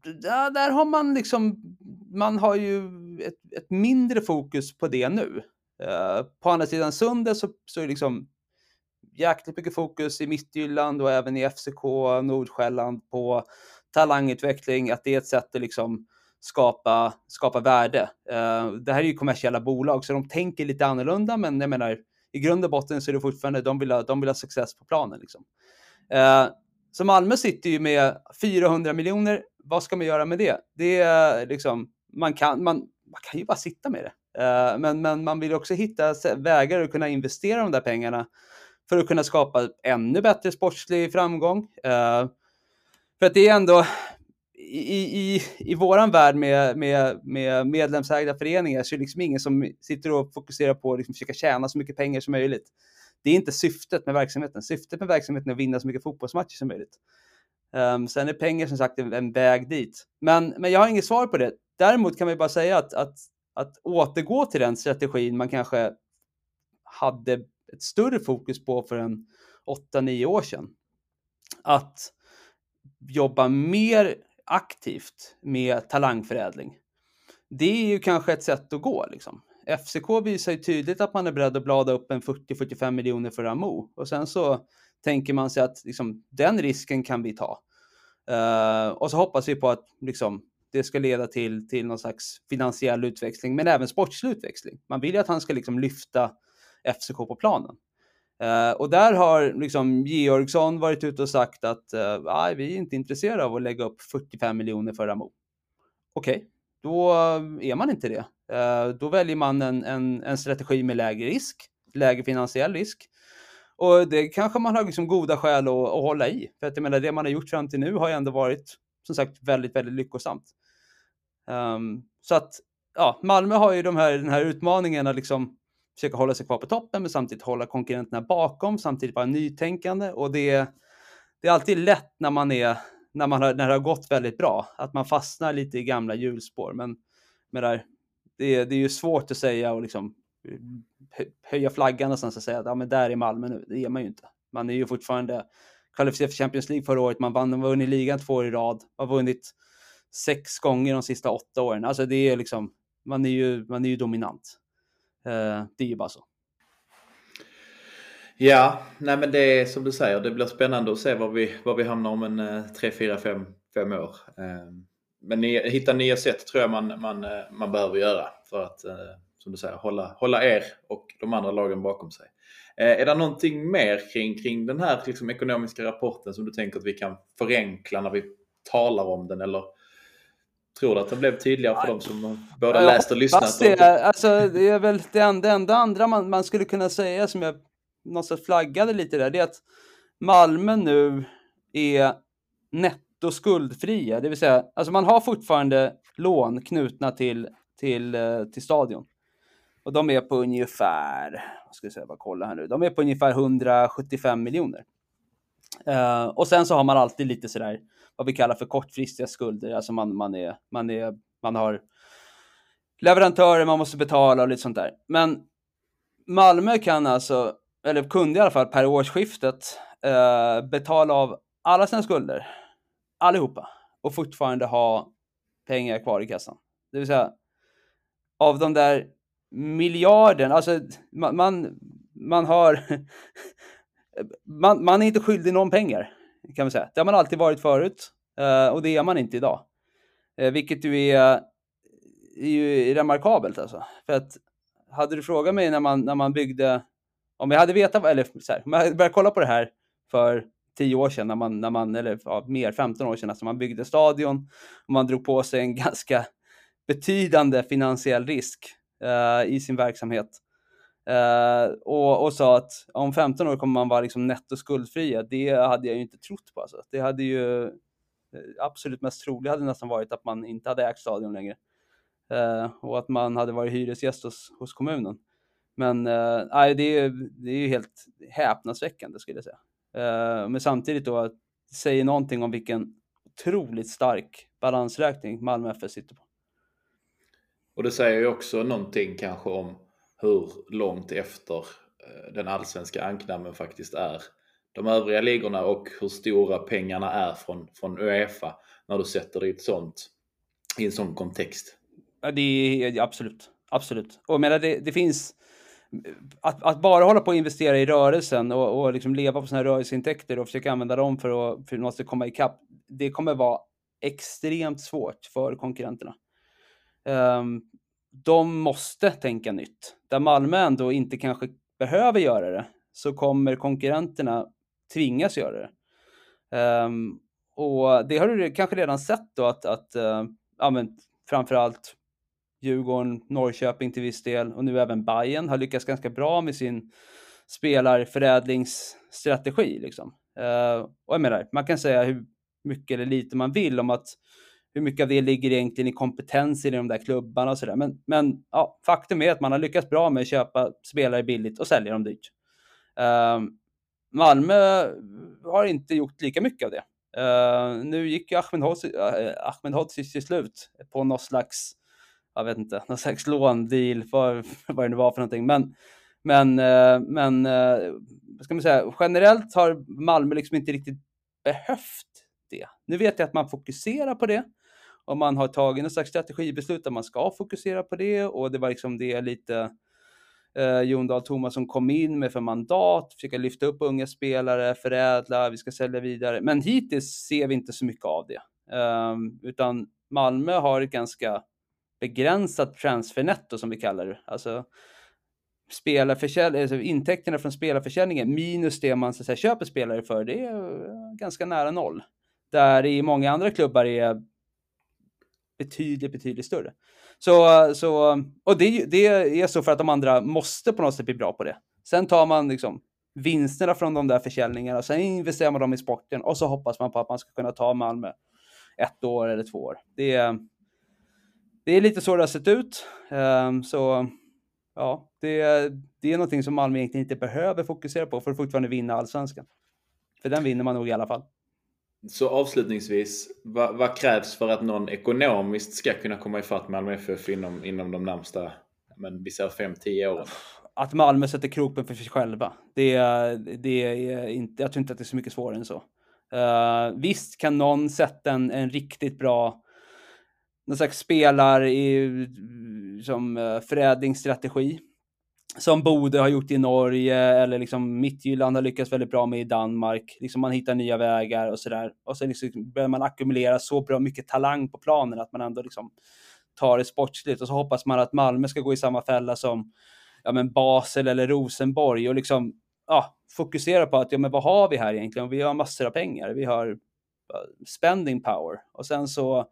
där, där, har man liksom, man har ju ett, ett mindre fokus på det nu. Uh, på andra sidan sundet så, så är liksom jäkligt mycket fokus i Mittjylland och även i FCK Nordsjälland på talangutveckling, att det är ett sätt att liksom skapa, skapa värde. Uh, det här är ju kommersiella bolag, så de tänker lite annorlunda, men jag menar, i grund och botten så är det fortfarande, de vill ha, de vill ha success på planen. Liksom. Uh, så Malmö sitter ju med 400 miljoner. Vad ska man göra med det? Det är liksom, man kan, man, man kan ju bara sitta med det. Eh, men, men man vill också hitta vägar att kunna investera de där pengarna för att kunna skapa ännu bättre sportslig framgång. Eh, för att det är ändå i, i, i våran värld med, med, med medlemsägda föreningar så är det liksom ingen som sitter och fokuserar på att liksom försöka tjäna så mycket pengar som möjligt. Det är inte syftet med verksamheten. Syftet med verksamheten är att vinna så mycket fotbollsmatcher som möjligt. Um, sen är pengar som sagt en, väg dit. Men, men jag har inget svar på det. Däremot kan man bara säga att, att, att återgå till den strategin man kanske hade ett större fokus på för en 8-9 år sedan. Att jobba mer aktivt med talangförädling. Det är ju kanske ett sätt att gå liksom. FCK visar ju tydligt att man är beredd att blada upp en 40-45 miljoner för Amo och sen så tänker man sig att liksom, den risken kan vi ta. Uh, och så hoppas vi på att liksom, det ska leda till, till någon slags finansiell utväxling, men även sportslig utväxling. Man vill ju att han ska liksom lyfta FCK på planen. Uh, och där har liksom Georgsson varit ute och sagt att uh, vi är inte intresserade av att lägga upp 45 miljoner för Amo. Okej, okay, då är man inte det. Eh, då väljer man en, en, en, strategi med lägre risk, lägre finansiell risk. Och det kanske man har liksom goda skäl att, att hålla i. För att jag menar, det man har gjort fram till nu har ju ändå varit, som sagt, väldigt, väldigt lyckosamt. Um, så att, ja, Malmö har ju de här, den här utmaningen att liksom försöka hålla sig kvar på toppen, men samtidigt hålla konkurrenterna bakom, samtidigt vara nytänkande. Och det, det är alltid lätt när man är, när, man har, när det har gått väldigt bra, att man fastnar lite i gamla hjulspår. Men, men där, det, det är ju svårt att säga och liksom eh, höja flaggan någonstans och säga att ja, men där är Malmö nu. Det är man ju inte. Man är ju fortfarande kvalificerad för Champions League förra året. Man vann, vunnit ligan två år i rad. Man har vunnit sex gånger de sista åtta åren. Alltså det är liksom, man är ju, man är ju dominant. Eh, det är ju bara så. Ja, nej men det är som du säger, det blir spännande att se var vi, var vi hamnar om en uh, 3, 4, 5, 5 år. Eh, men hitta nya sätt tror jag man, man, man behöver göra för att som du säger, hålla, hålla er och de andra lagen bakom sig. Eh, är det någonting mer kring, kring den här liksom, ekonomiska rapporten som du tänker att vi kan förenkla när vi talar om den? Eller tror du att den blev tydligare för de som både läst och lyssnat? Det, är, alltså, det är väl det enda, enda andra man, man skulle kunna säga som jag någonstans flaggade lite där, det är att Malmö nu är netto skuldfria. Det vill säga, alltså man har fortfarande lån knutna till, till, eh, till stadion. Och de är på ungefär, vad ska jag säga, bara kolla här nu, de är på ungefär 175 miljoner. Uh, och sen så har man alltid lite sådär, vad vi kallar för kortfristiga skulder, alltså man, man, är, man, är, man har leverantörer man måste betala och lite sånt där. Men Malmö kan alltså, eller kunde i alla fall per årsskiftet, eh, betala av alla sina skulder, allihopa, och fortfarande ha pengar kvar i kassan. Det vill säga, av de där miljarden, alltså man, man, man har, man, man är inte skyldig någon pengar, kan man säga. Det har man alltid varit förut, eh, och det är man inte idag. Eh, vilket ju är, är ju remarkabelt alltså. För att hade du frågat mig när man, när man byggde, om jag hade vetat, eller så här, om jag hade börjat kolla på det här för tio år sedan, när man, när man, eller ja, mer, 15 år sedan, alltså man byggde stadion och man drog på sig en ganska betydande finansiell risk eh, i sin verksamhet. Eh, och, och sa att om 15 år kommer man vara liksom netto skuldfria. Det hade jag ju inte trott på. Alltså. Det hade ju eh, absolut mest troligt hade nästan varit att man inte hade ägt stadion längre. Eh, och att man hade varit hyresgäst hos, hos kommunen. Men eh, det, är, det är ju helt häpnadsväckande skulle jag säga. Eh, men samtidigt då att det säger någonting om vilken otroligt stark balansräkning Malmö FF sitter på. Och det säger ju också någonting kanske om hur långt efter eh, den allsvenska ankdammen faktiskt är de övriga ligorna och hur stora pengarna är från, från Uefa när du sätter det i, ett sånt, i en sån kontext. Ja, det är absolut, absolut. Och jag menar, det, det finns att, att, bara hålla på och investera i rörelsen och, och liksom leva på sina rörelseintäkter och försöka använda dem för att, för att måste komma ikapp. Det kommer vara extremt svårt för konkurrenterna. Um, de måste tänka nytt. Där Malmö ändå inte kanske behöver göra det så kommer konkurrenterna tvingas göra det. Um, och det har du kanske redan sett då att, att uh, ja, men framförallt Djurgården, Norrköping till viss del och nu även Bayern har lyckats ganska bra med sin spelarförädlingsstrategi. Liksom. Uh, och jag menar, man kan säga hur mycket eller lite man vill om att hur mycket av det ligger egentligen i kompetensen i de där klubbarna och sådär. Men, men ja, faktum är att man har lyckats bra med att köpa spelare billigt och sälja dem dyrt. Uh, Malmö har inte gjort lika mycket av det. Uh, nu gick ju Ahmed Hodzic, till slut på någon slags, jag vet inte, någon slags låndeal, för, vad det nu var för någonting. Men, men, eh, men eh, vad ska man säga, generellt har Malmö liksom inte riktigt behövt det. Nu vet jag att man fokuserar på det och man har tagit någon slags strategibeslut att man ska fokusera på det och det var liksom det lite eh, Jon Dahl Tomasson kom in med för mandat, försöka lyfta upp unga spelare, förädla, vi ska sälja vidare. Men hittills ser vi inte så mycket av det, um, utan Malmö har ett ganska begränsat transfernetto som vi kallar det. Alltså spelarförsäljning, alltså intäkterna från spelarförsäljningen minus det man så att säga, köper spelare för, det är eh, ganska nära noll. Där i många andra klubbar är betydligt, betydligt större. Så, så, och det, det är så för att de andra måste på något sätt bli bra på det. Sen tar man liksom vinsterna från de där försäljningarna, sen investerar man dem i sporten och så hoppas man på att man ska kunna ta Malmö ett år eller två år. Det är, det är lite så det har sett ut. Um, så ja, det, det är någonting som Malmö egentligen inte behöver fokusera på för att fortfarande vinna allsvenskan. För den vinner man nog i alla fall. Så avslutningsvis, vad, vad, krävs för att någon ekonomiskt ska kunna komma ifatt Malmö FF inom, inom de närmsta, men vi säger 5-10 åren? Att Malmö sätter kroppen för sig själva. Det, det är inte, jag tror inte att det är så mycket svårare än så. Uh, visst kan någon sätta en, en riktigt bra någon slags spelar i, som eh, förädlingsstrategi som Bode har gjort i Norge eller liksom Mittjylland har lyckats väldigt bra med i Danmark. Liksom man hittar nya vägar och sådär. Och sen liksom börjar man ackumulera så bra mycket talang på planen att man ändå liksom tar det sportsligt och så hoppas man att Malmö ska gå i samma fälla som ja, men Basel eller Rosenborg och liksom ja, fokusera på att ja, men vad har vi här egentligen? Vi har massor av pengar, vi har spending power och sen så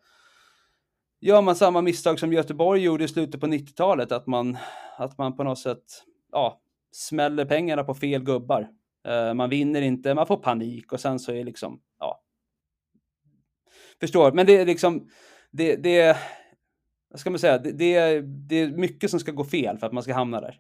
gör man samma misstag som Göteborg gjorde i slutet på 90-talet, att man, att man på något sätt ja, smäller pengarna på fel gubbar. Uh, man vinner inte, man får panik och sen så är liksom, ja. Förstår, men det är liksom, det, det, vad ska man säga, det, det, är, det är mycket som ska gå fel för att man ska hamna där.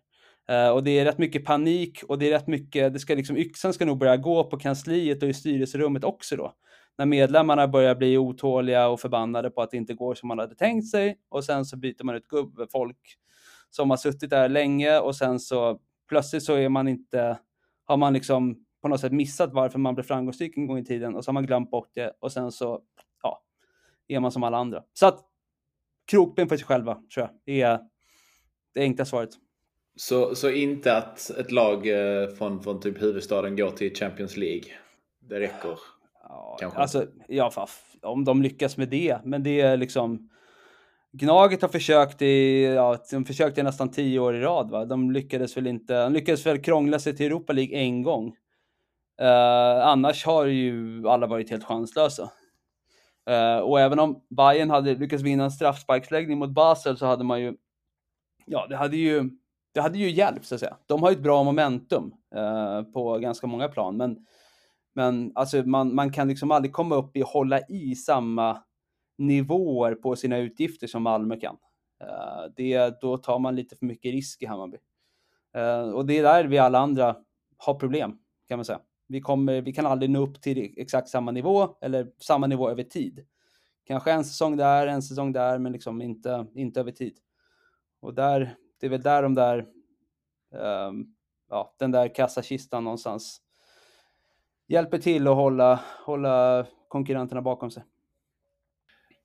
Uh, och det är rätt mycket panik och det är rätt mycket, det ska liksom, yxan ska nog börja gå på kansliet och i styrelserummet också då. När medlemmarna börjar bli otåliga och förbannade på att det inte går som man hade tänkt sig och sen så byter man ut gubbfolk som har suttit där länge och sen så plötsligt så är man inte, har man liksom på något sätt missat varför man blev framgångsrik en gång i tiden och så har man glömt bort det och sen så, ja, är man som alla andra. Så att krokben för sig själva, tror jag, är det enkla svaret. Så, så inte att ett lag eh, från, från typ huvudstaden går till Champions League? Det räcker? Ja, Kanske. alltså, ja, om de lyckas med det, men det är liksom Gnaget har försökt i, ja, de försökte nästan tio år i rad. Va? De lyckades väl inte, de lyckades väl krångla sig till Europa League en gång. Uh, annars har ju alla varit helt chanslösa. Uh, och även om Bayern hade lyckats vinna en straffsparksläggning mot Basel så hade man ju, ja, det hade ju, det hade ju hjälpt så att säga. De har ju ett bra momentum uh, på ganska många plan, men, men alltså man, man kan liksom aldrig komma upp i hålla i samma nivåer på sina utgifter som Malmö kan. Uh, det, då tar man lite för mycket risk i Hammarby. Uh, och det är där vi alla andra har problem, kan man säga. Vi, kommer, vi kan aldrig nå upp till exakt samma nivå eller samma nivå över tid. Kanske en säsong där, en säsong där, men liksom inte, inte över tid. Och där, det är väl där de där, um, ja, den där kassakistan någonstans hjälper till att hålla, hålla konkurrenterna bakom sig.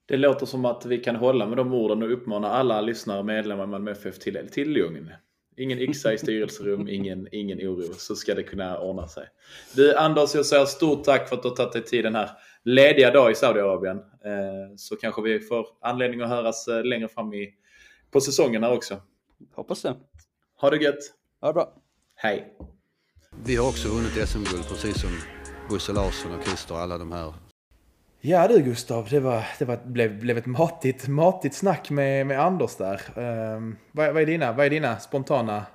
Det låter som att vi kan hålla med de orden och uppmana alla lyssnare och medlemmar i Malmö FF till, till lugn. Ingen yxa i styrelserum, ingen, ingen oro. Så ska det kunna ordna sig. Du Anders, jag säger stort tack för att du har tagit dig tid den här lediga dag i Saudiarabien. Eh, så kanske vi får anledning att höras eh, längre fram i, på säsongen här också. Hoppas det. Ha det gött. Ha det bra. Hej. Vi har också vunnit SM-guld precis som Bosse Larsson och Christer och alla de här Ja du Gustav, det, var, det var, blev, blev ett matigt, matigt snack med, med Anders där. Um, vad, vad, är dina, vad är dina spontana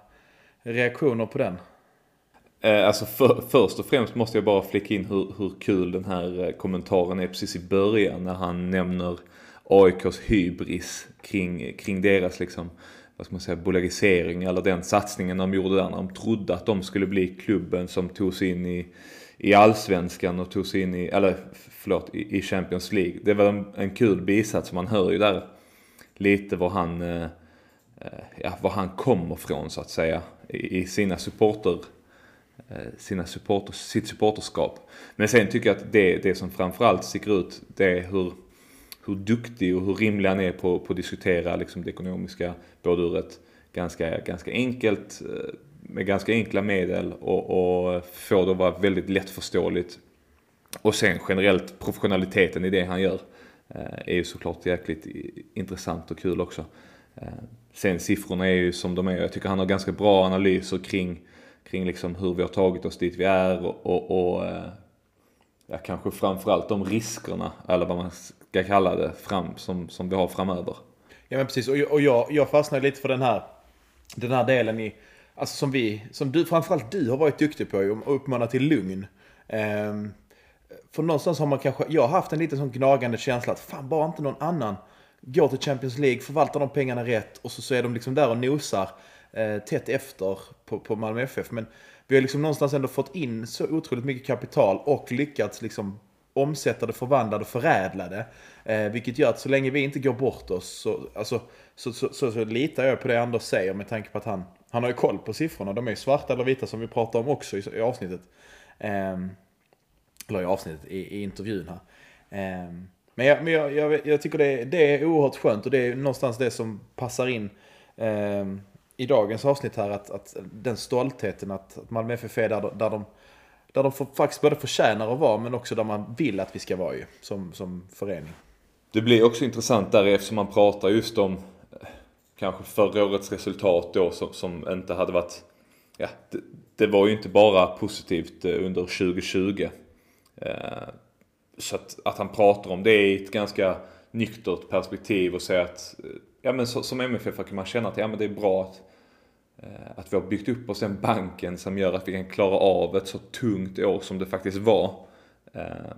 reaktioner på den? Eh, alltså för, först och främst måste jag bara flicka in hur, hur kul den här eh, kommentaren är precis i början när han nämner AIKs hybris kring, kring deras liksom, vad ska man säga, bolagisering eller den satsningen de gjorde där när de trodde att de skulle bli klubben som tog sig in i i allsvenskan och tog sig in i, eller förlåt, i, Champions League. Det var en, en kul bisats, man hör ju där lite var han, eh, eh, ja, var han kommer från så att säga i, i sina supporter, eh, sina supporter, sitt supporterskap. Men sen tycker jag att det, det som framförallt sticker ut det är hur, hur duktig och hur rimlig han är på, på att diskutera liksom det ekonomiska både ur ett ganska, ganska enkelt eh, med ganska enkla medel och, och få det att vara väldigt lättförståeligt. Och sen generellt professionaliteten i det han gör eh, är ju såklart jäkligt intressant och kul också. Eh, sen siffrorna är ju som de är. Jag tycker han har ganska bra analyser kring, kring liksom hur vi har tagit oss dit vi är och, och, och ja, kanske framförallt de riskerna, eller vad man ska kalla det, fram, som, som vi har framöver. Ja men precis, och jag, jag fastnade lite för den här, den här delen i Alltså som vi, som du, framförallt du har varit duktig på att uppmana till lugn. Um, för någonstans har man kanske, jag har haft en liten sån gnagande känsla att fan bara inte någon annan går till Champions League, förvaltar de pengarna rätt och så, så är de liksom där och nosar eh, tätt efter på, på Malmö FF. Men vi har liksom någonstans ändå fått in så otroligt mycket kapital och lyckats liksom omsätta det, förvandla det, förädla det. Eh, vilket gör att så länge vi inte går bort oss så, alltså, så, så, så, så litar jag på det Anders säger med tanke på att han han har ju koll på siffrorna. De är ju svarta eller vita som vi pratar om också i, i avsnittet. Eh, eller i avsnittet, i, i intervjun här. Eh, men jag, men jag, jag, jag tycker det, det, är oerhört skönt och det är någonstans det som passar in eh, i dagens avsnitt här. Att, att den stoltheten att, att Malmö FF är där, där de, där de får, faktiskt både förtjänar att vara men också där man vill att vi ska vara ju, som, som förening. Det blir också intressant där eftersom man pratar just om eh, kanske förra årets resultat då som, som inte hade varit, ja det, det var ju inte bara positivt eh, under 2020. Eh, så att, att han pratar om det i ett ganska nyktert perspektiv och säger att, ja men så, som MFF kan man känna att ja men det är bra att, Eh, att vi har byggt upp oss den banken som gör att vi kan klara av ett så tungt år som det faktiskt var. Eh,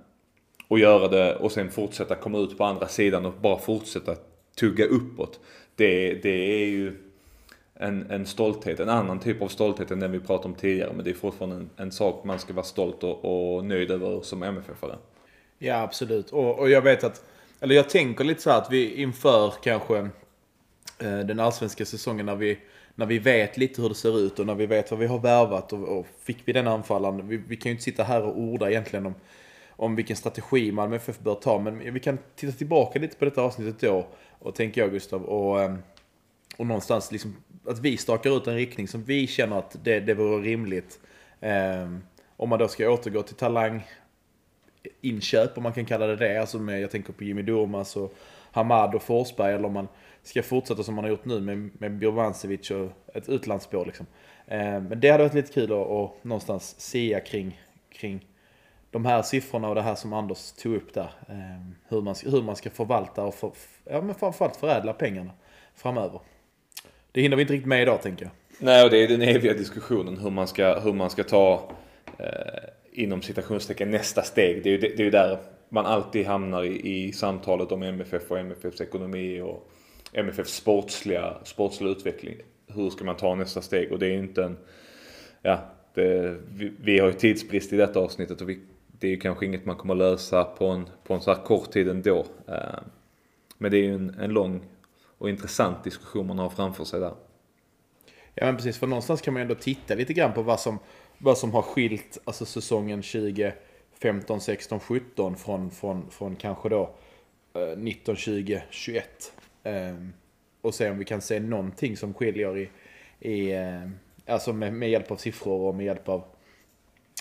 och göra det och sen fortsätta komma ut på andra sidan och bara fortsätta tugga uppåt. Det, det är ju en, en stolthet, en annan typ av stolthet än den vi pratade om tidigare. Men det är fortfarande en, en sak man ska vara stolt och, och nöjd över som MFF-are. Ja, absolut. Och, och jag vet att, eller jag tänker lite så här att vi inför kanske eh, den allsvenska säsongen när vi, när vi vet lite hur det ser ut och när vi vet vad vi har värvat och, och fick vi den anfallaren. Vi, vi kan ju inte sitta här och orda egentligen om, om vilken strategi Malmö FF bör ta. Men vi kan titta tillbaka lite på detta avsnittet då. Och tänker jag Gustav. Och, ehm, och någonstans liksom att vi stakar ut en riktning som vi känner att det, det vore rimligt. Eh, om man då ska återgå till talang inköp om man kan kalla det det. Alltså med, jag tänker på Jimmy Durmaz och Hamad och Forsberg. Eller om man ska fortsätta som man har gjort nu med, med Birmancevic och ett utlandsspår. Liksom. Eh, men det hade varit lite kul att, att någonstans se kring, kring de här siffrorna och det här som Anders tog upp där. Eh, hur, man, hur man ska förvalta och för, ja, men framförallt förädla pengarna framöver. Det hinner vi inte riktigt med idag tänker jag. Nej, och det är den eviga diskussionen hur man ska, hur man ska ta eh, inom citationstecken nästa steg. Det är ju, det är där man alltid hamnar i, i samtalet om MFF och MFFs ekonomi och MFFs sportsliga, sportsliga utveckling. Hur ska man ta nästa steg? Och det är ju inte en... Ja, det, vi, vi, har ju tidsbrist i detta avsnittet och vi, det är ju kanske inget man kommer lösa på en, på en så här kort tid ändå. Eh, men det är ju en, en lång och intressant diskussion man har framför sig där. Ja men precis, för någonstans kan man ju ändå titta lite grann på vad som, vad som har skilt alltså säsongen 2015, 16, 17 från, från, från kanske då 19, 20, 21. Ehm, och se om vi kan se någonting som skiljer i, i eh, alltså med, med hjälp av siffror och med hjälp av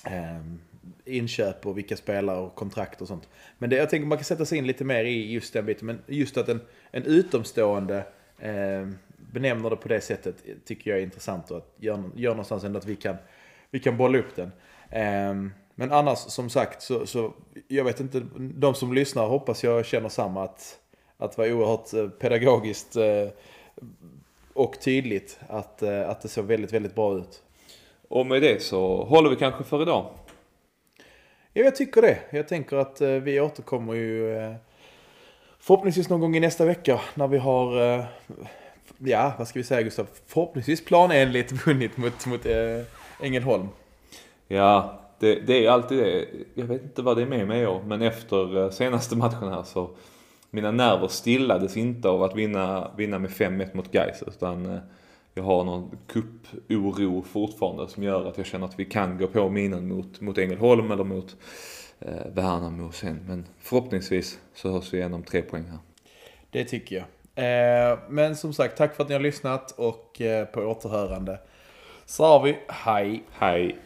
ehm, inköp och vilka spelare och kontrakt och sånt. Men det, jag tänker man kan sätta sig in lite mer i just den biten. Men just att en, en utomstående eh, benämner det på det sättet tycker jag är intressant och att gör, gör någonstans ändå att vi kan, vi kan bolla upp den. Eh, men annars som sagt så, så, jag vet inte, de som lyssnar hoppas jag känner samma att, att vara oerhört eh, pedagogiskt eh, och tydligt att, eh, att det såg väldigt, väldigt bra ut. Och med det så håller vi kanske för idag. Ja, jag tycker det. Jag tänker att vi återkommer ju förhoppningsvis någon gång i nästa vecka när vi har, ja, vad ska vi säga Gustav, förhoppningsvis planenligt vunnit mot, mot Ängelholm. Ja, det, det är alltid det. Jag vet inte vad det är med mig i år, men efter senaste matchen här så mina nerver stillades inte av att vinna, vinna med 5-1 mot Gais utan eh, jag har någon kupporo fortfarande som gör att jag känner att vi kan gå på minen mot, mot Ängelholm eller mot eh, Värnamo sen. Men förhoppningsvis så hörs vi igen om tre poäng här. Det tycker jag. Eh, men som sagt, tack för att ni har lyssnat och eh, på återhörande. Så har vi hej. Hej.